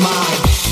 My.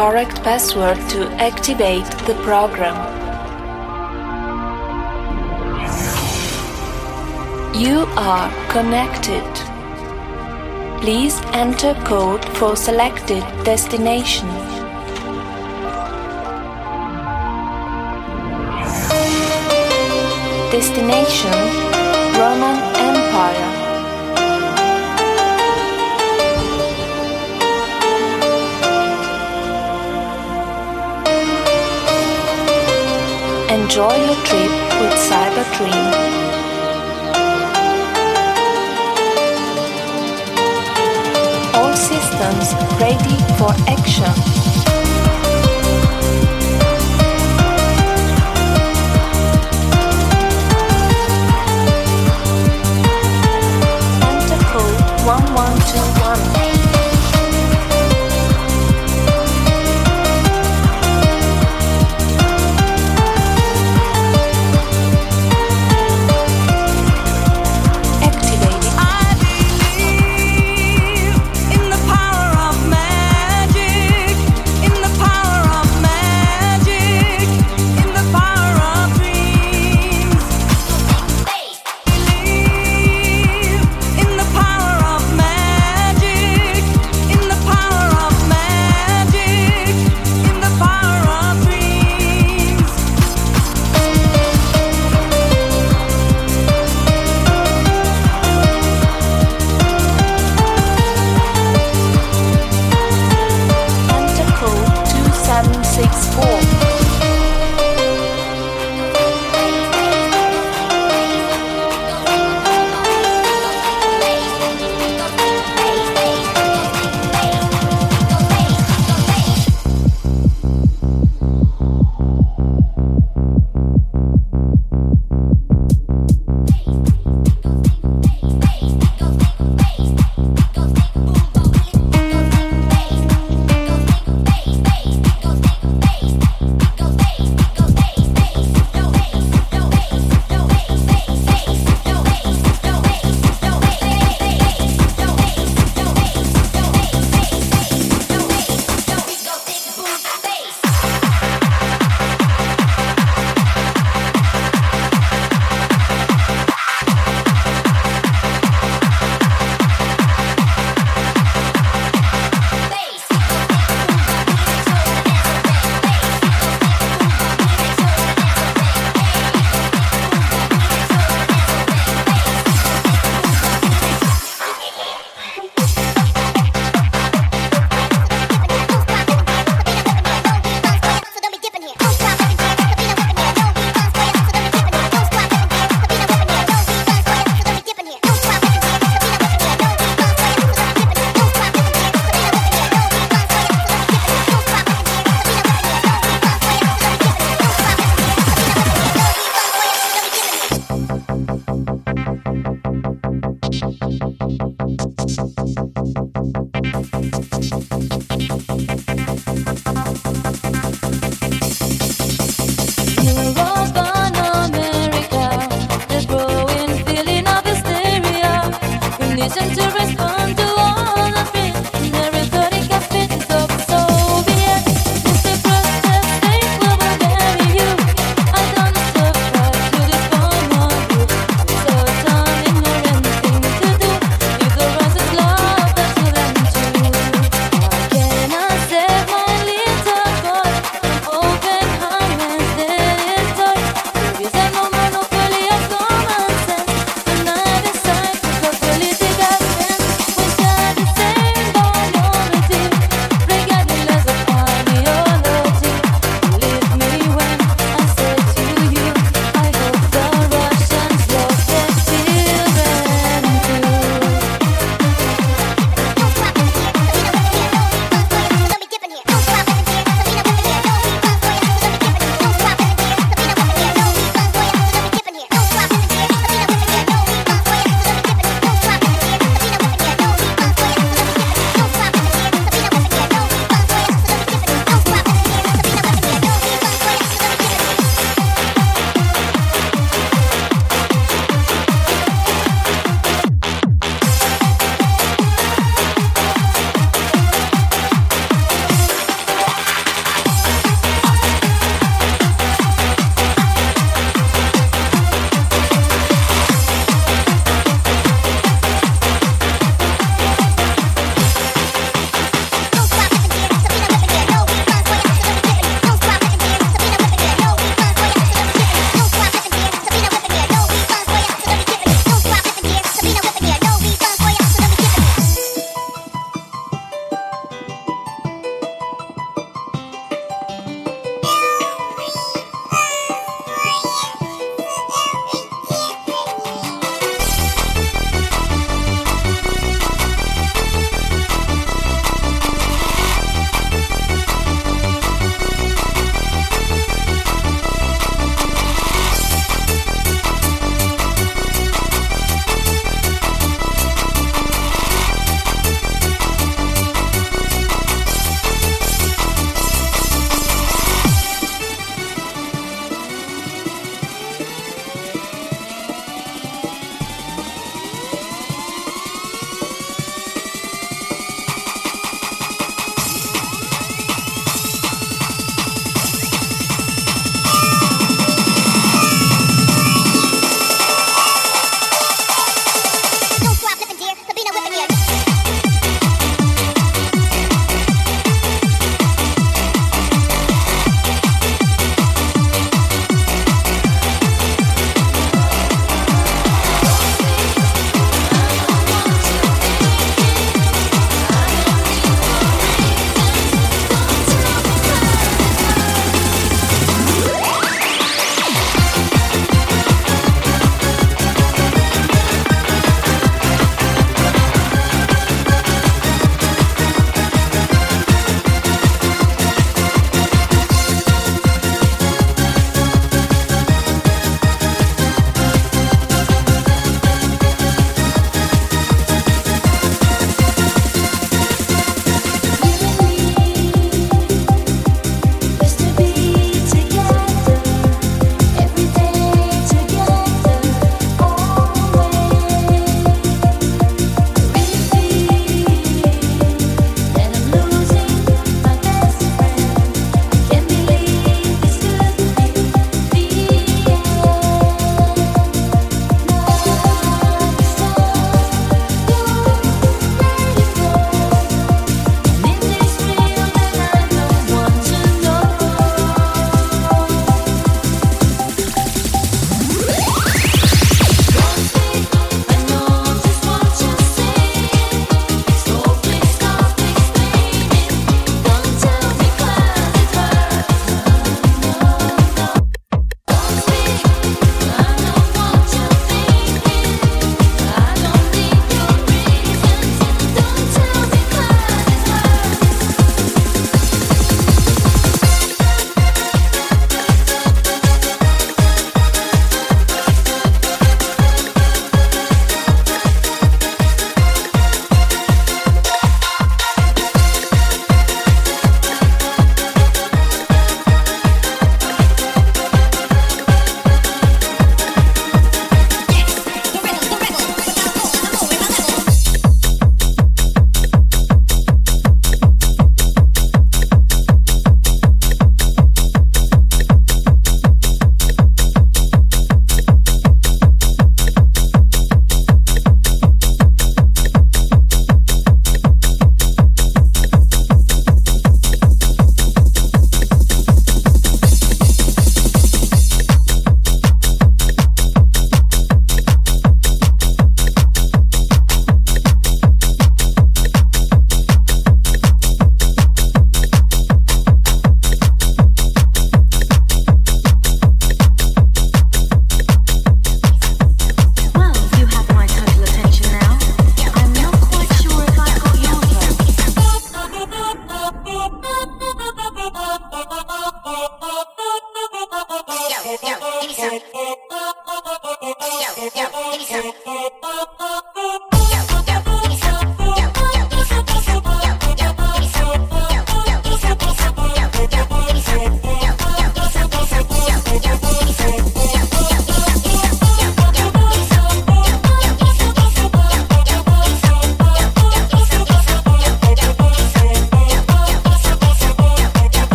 Correct password to activate the program. You are connected. Please enter code for selected destination. Destination Roman Empire. Enjoy your trip with Cyber Dream. All systems ready for action.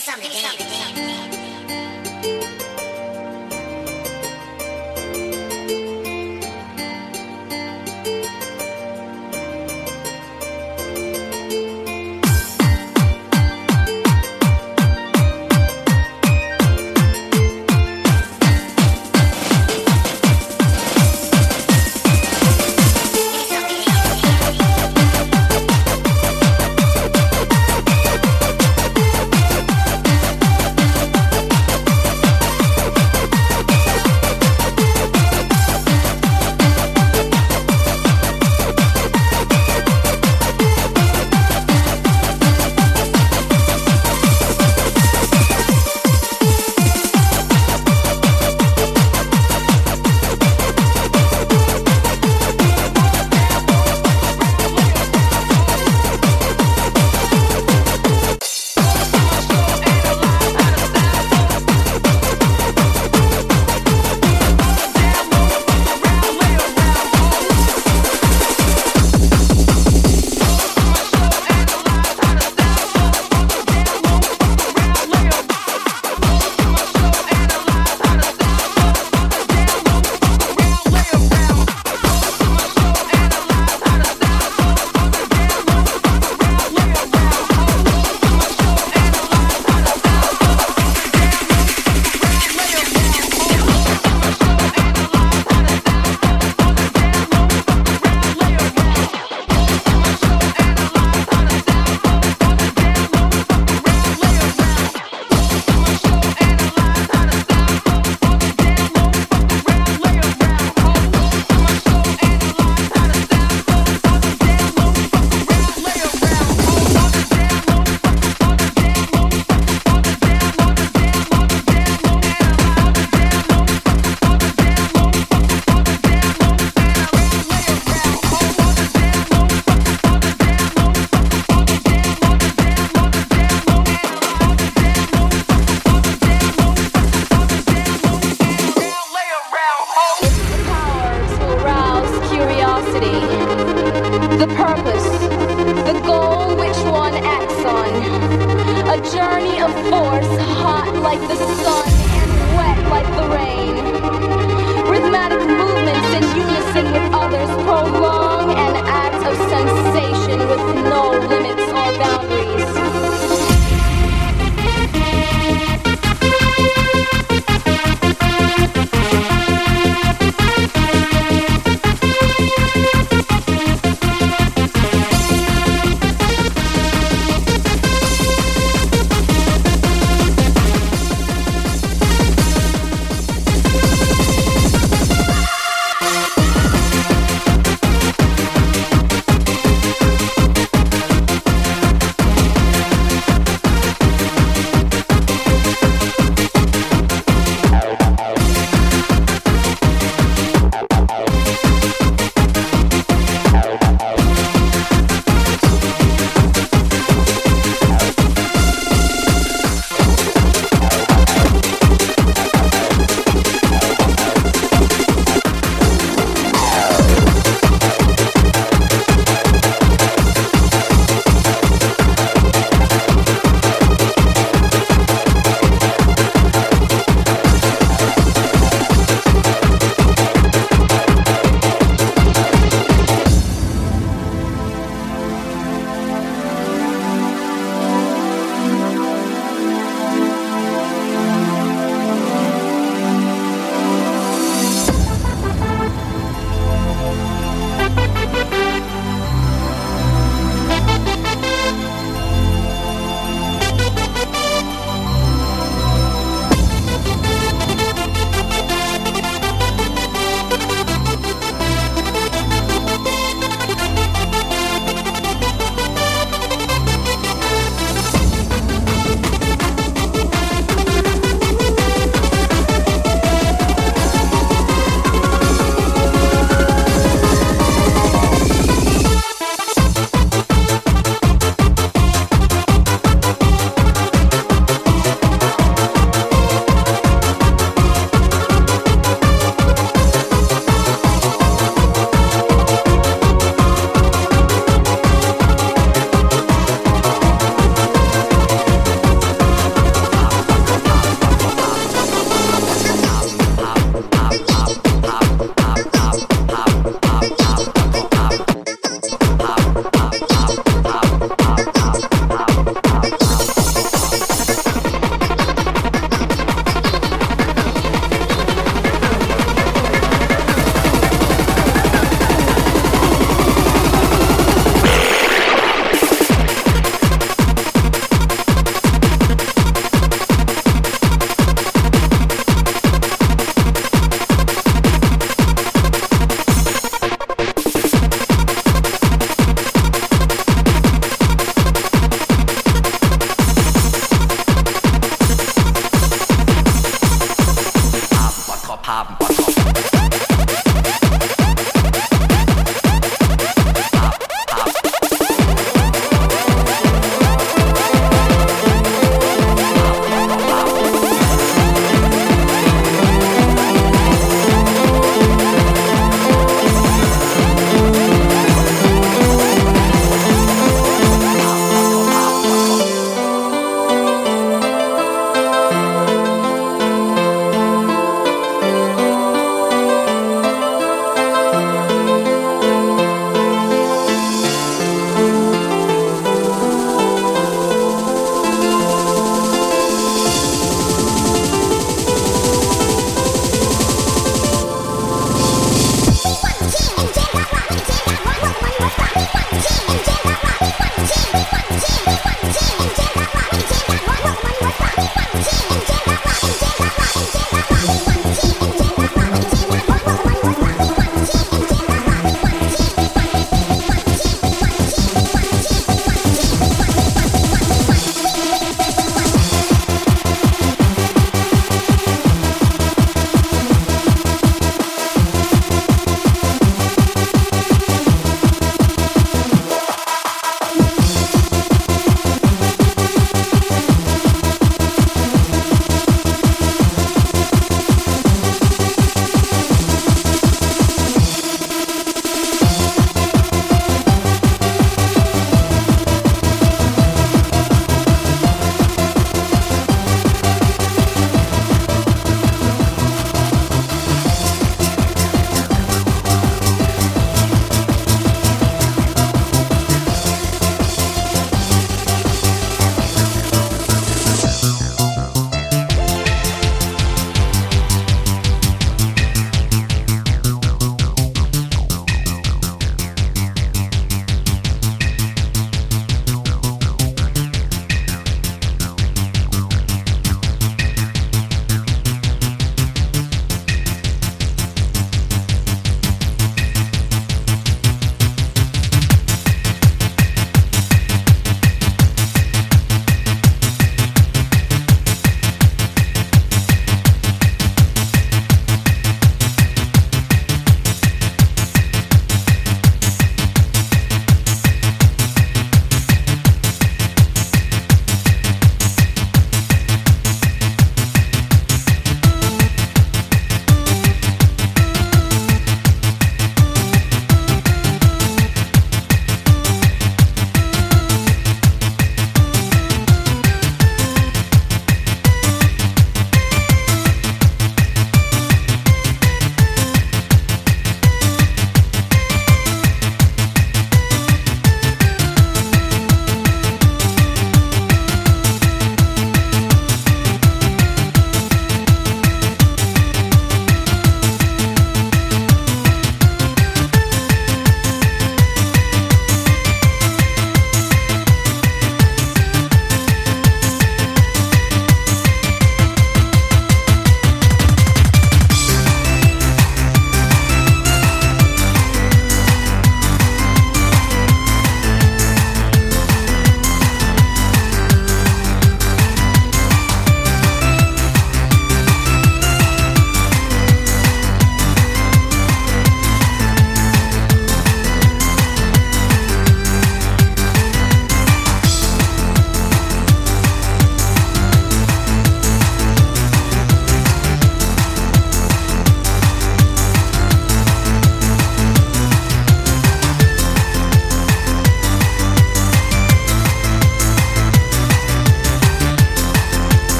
me something, give me something.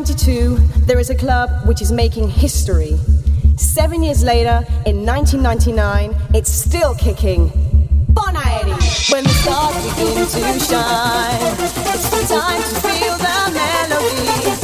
1992, there is a club which is making history. Seven years later, in 1999, it's still kicking. Bon Aire. When the stars begin to shine, it's the time to feel the melody.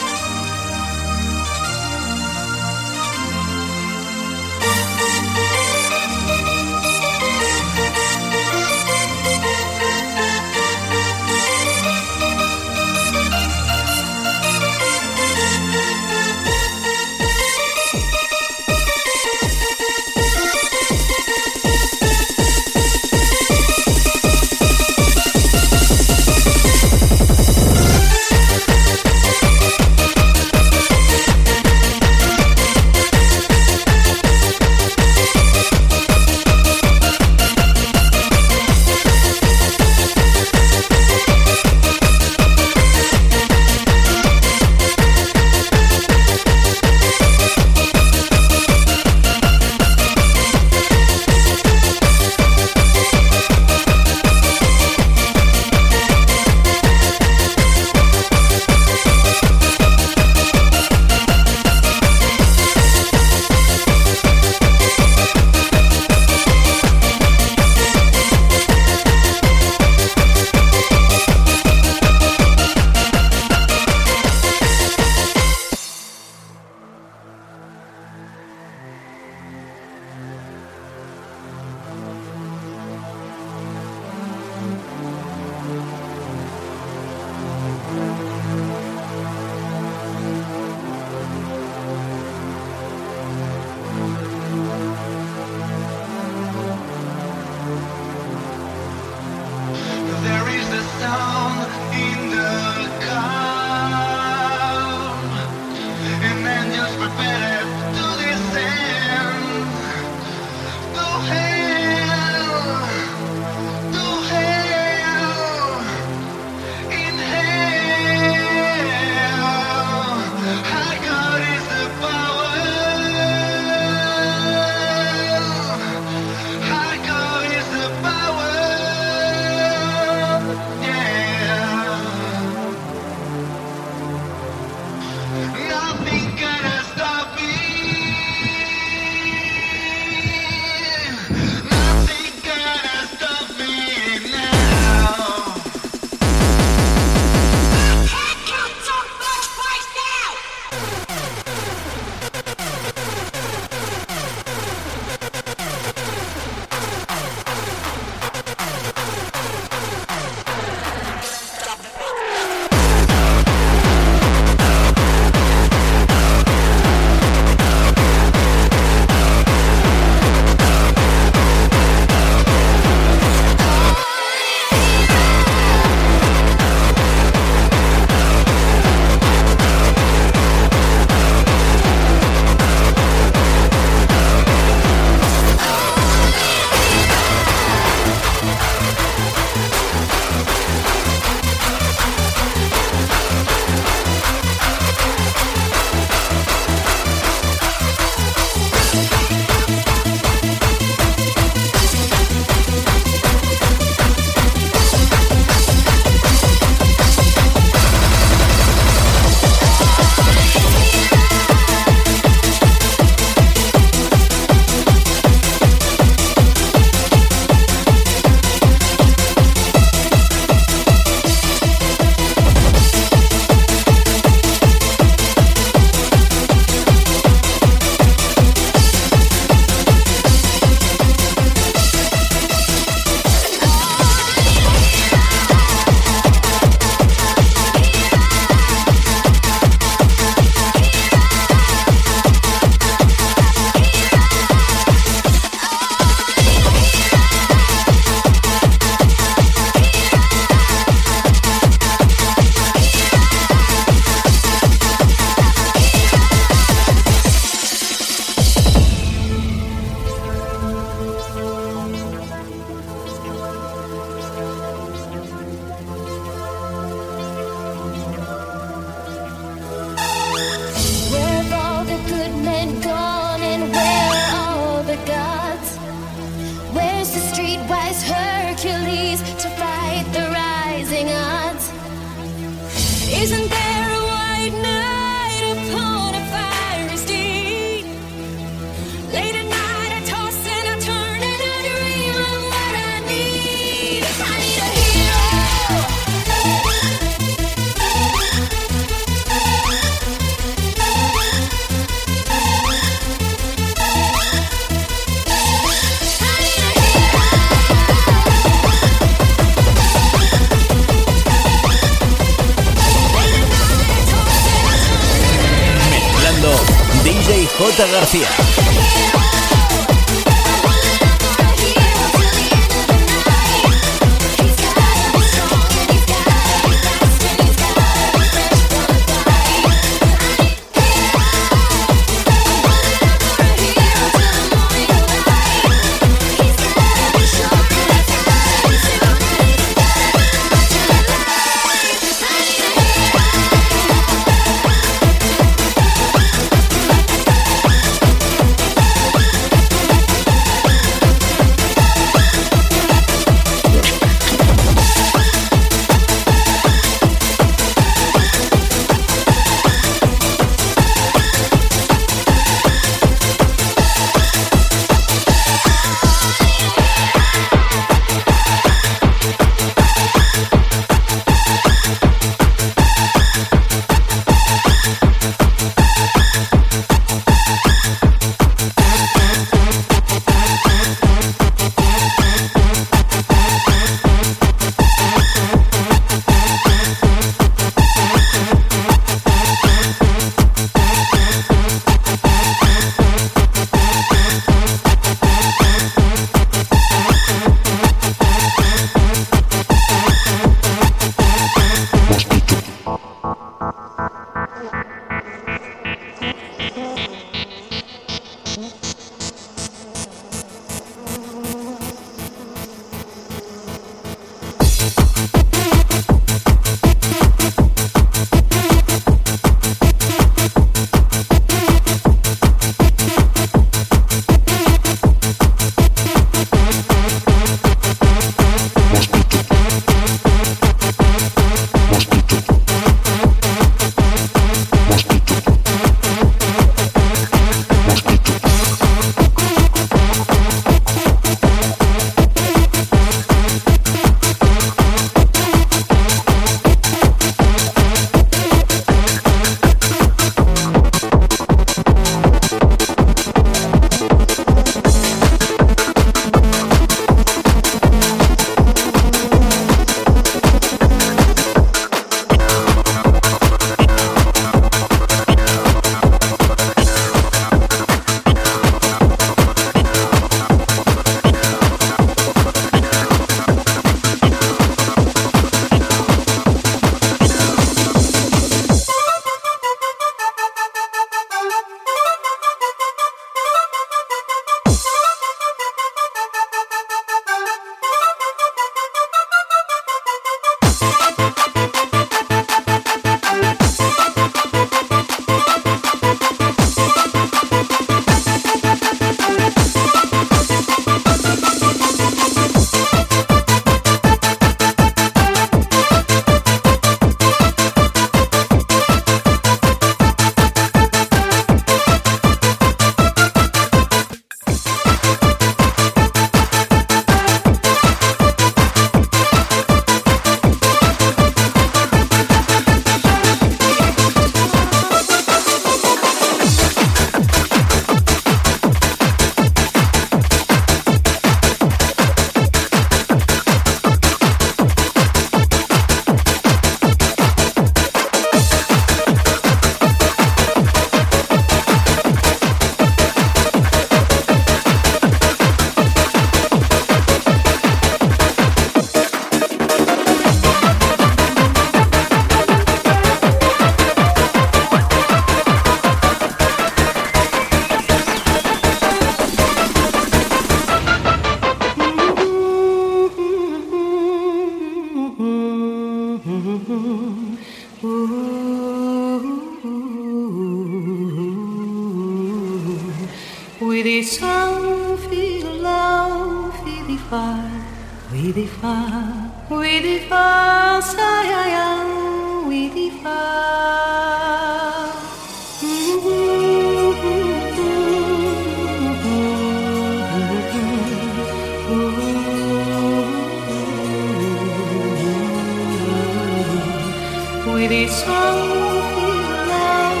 Sang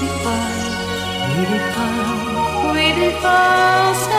fi lao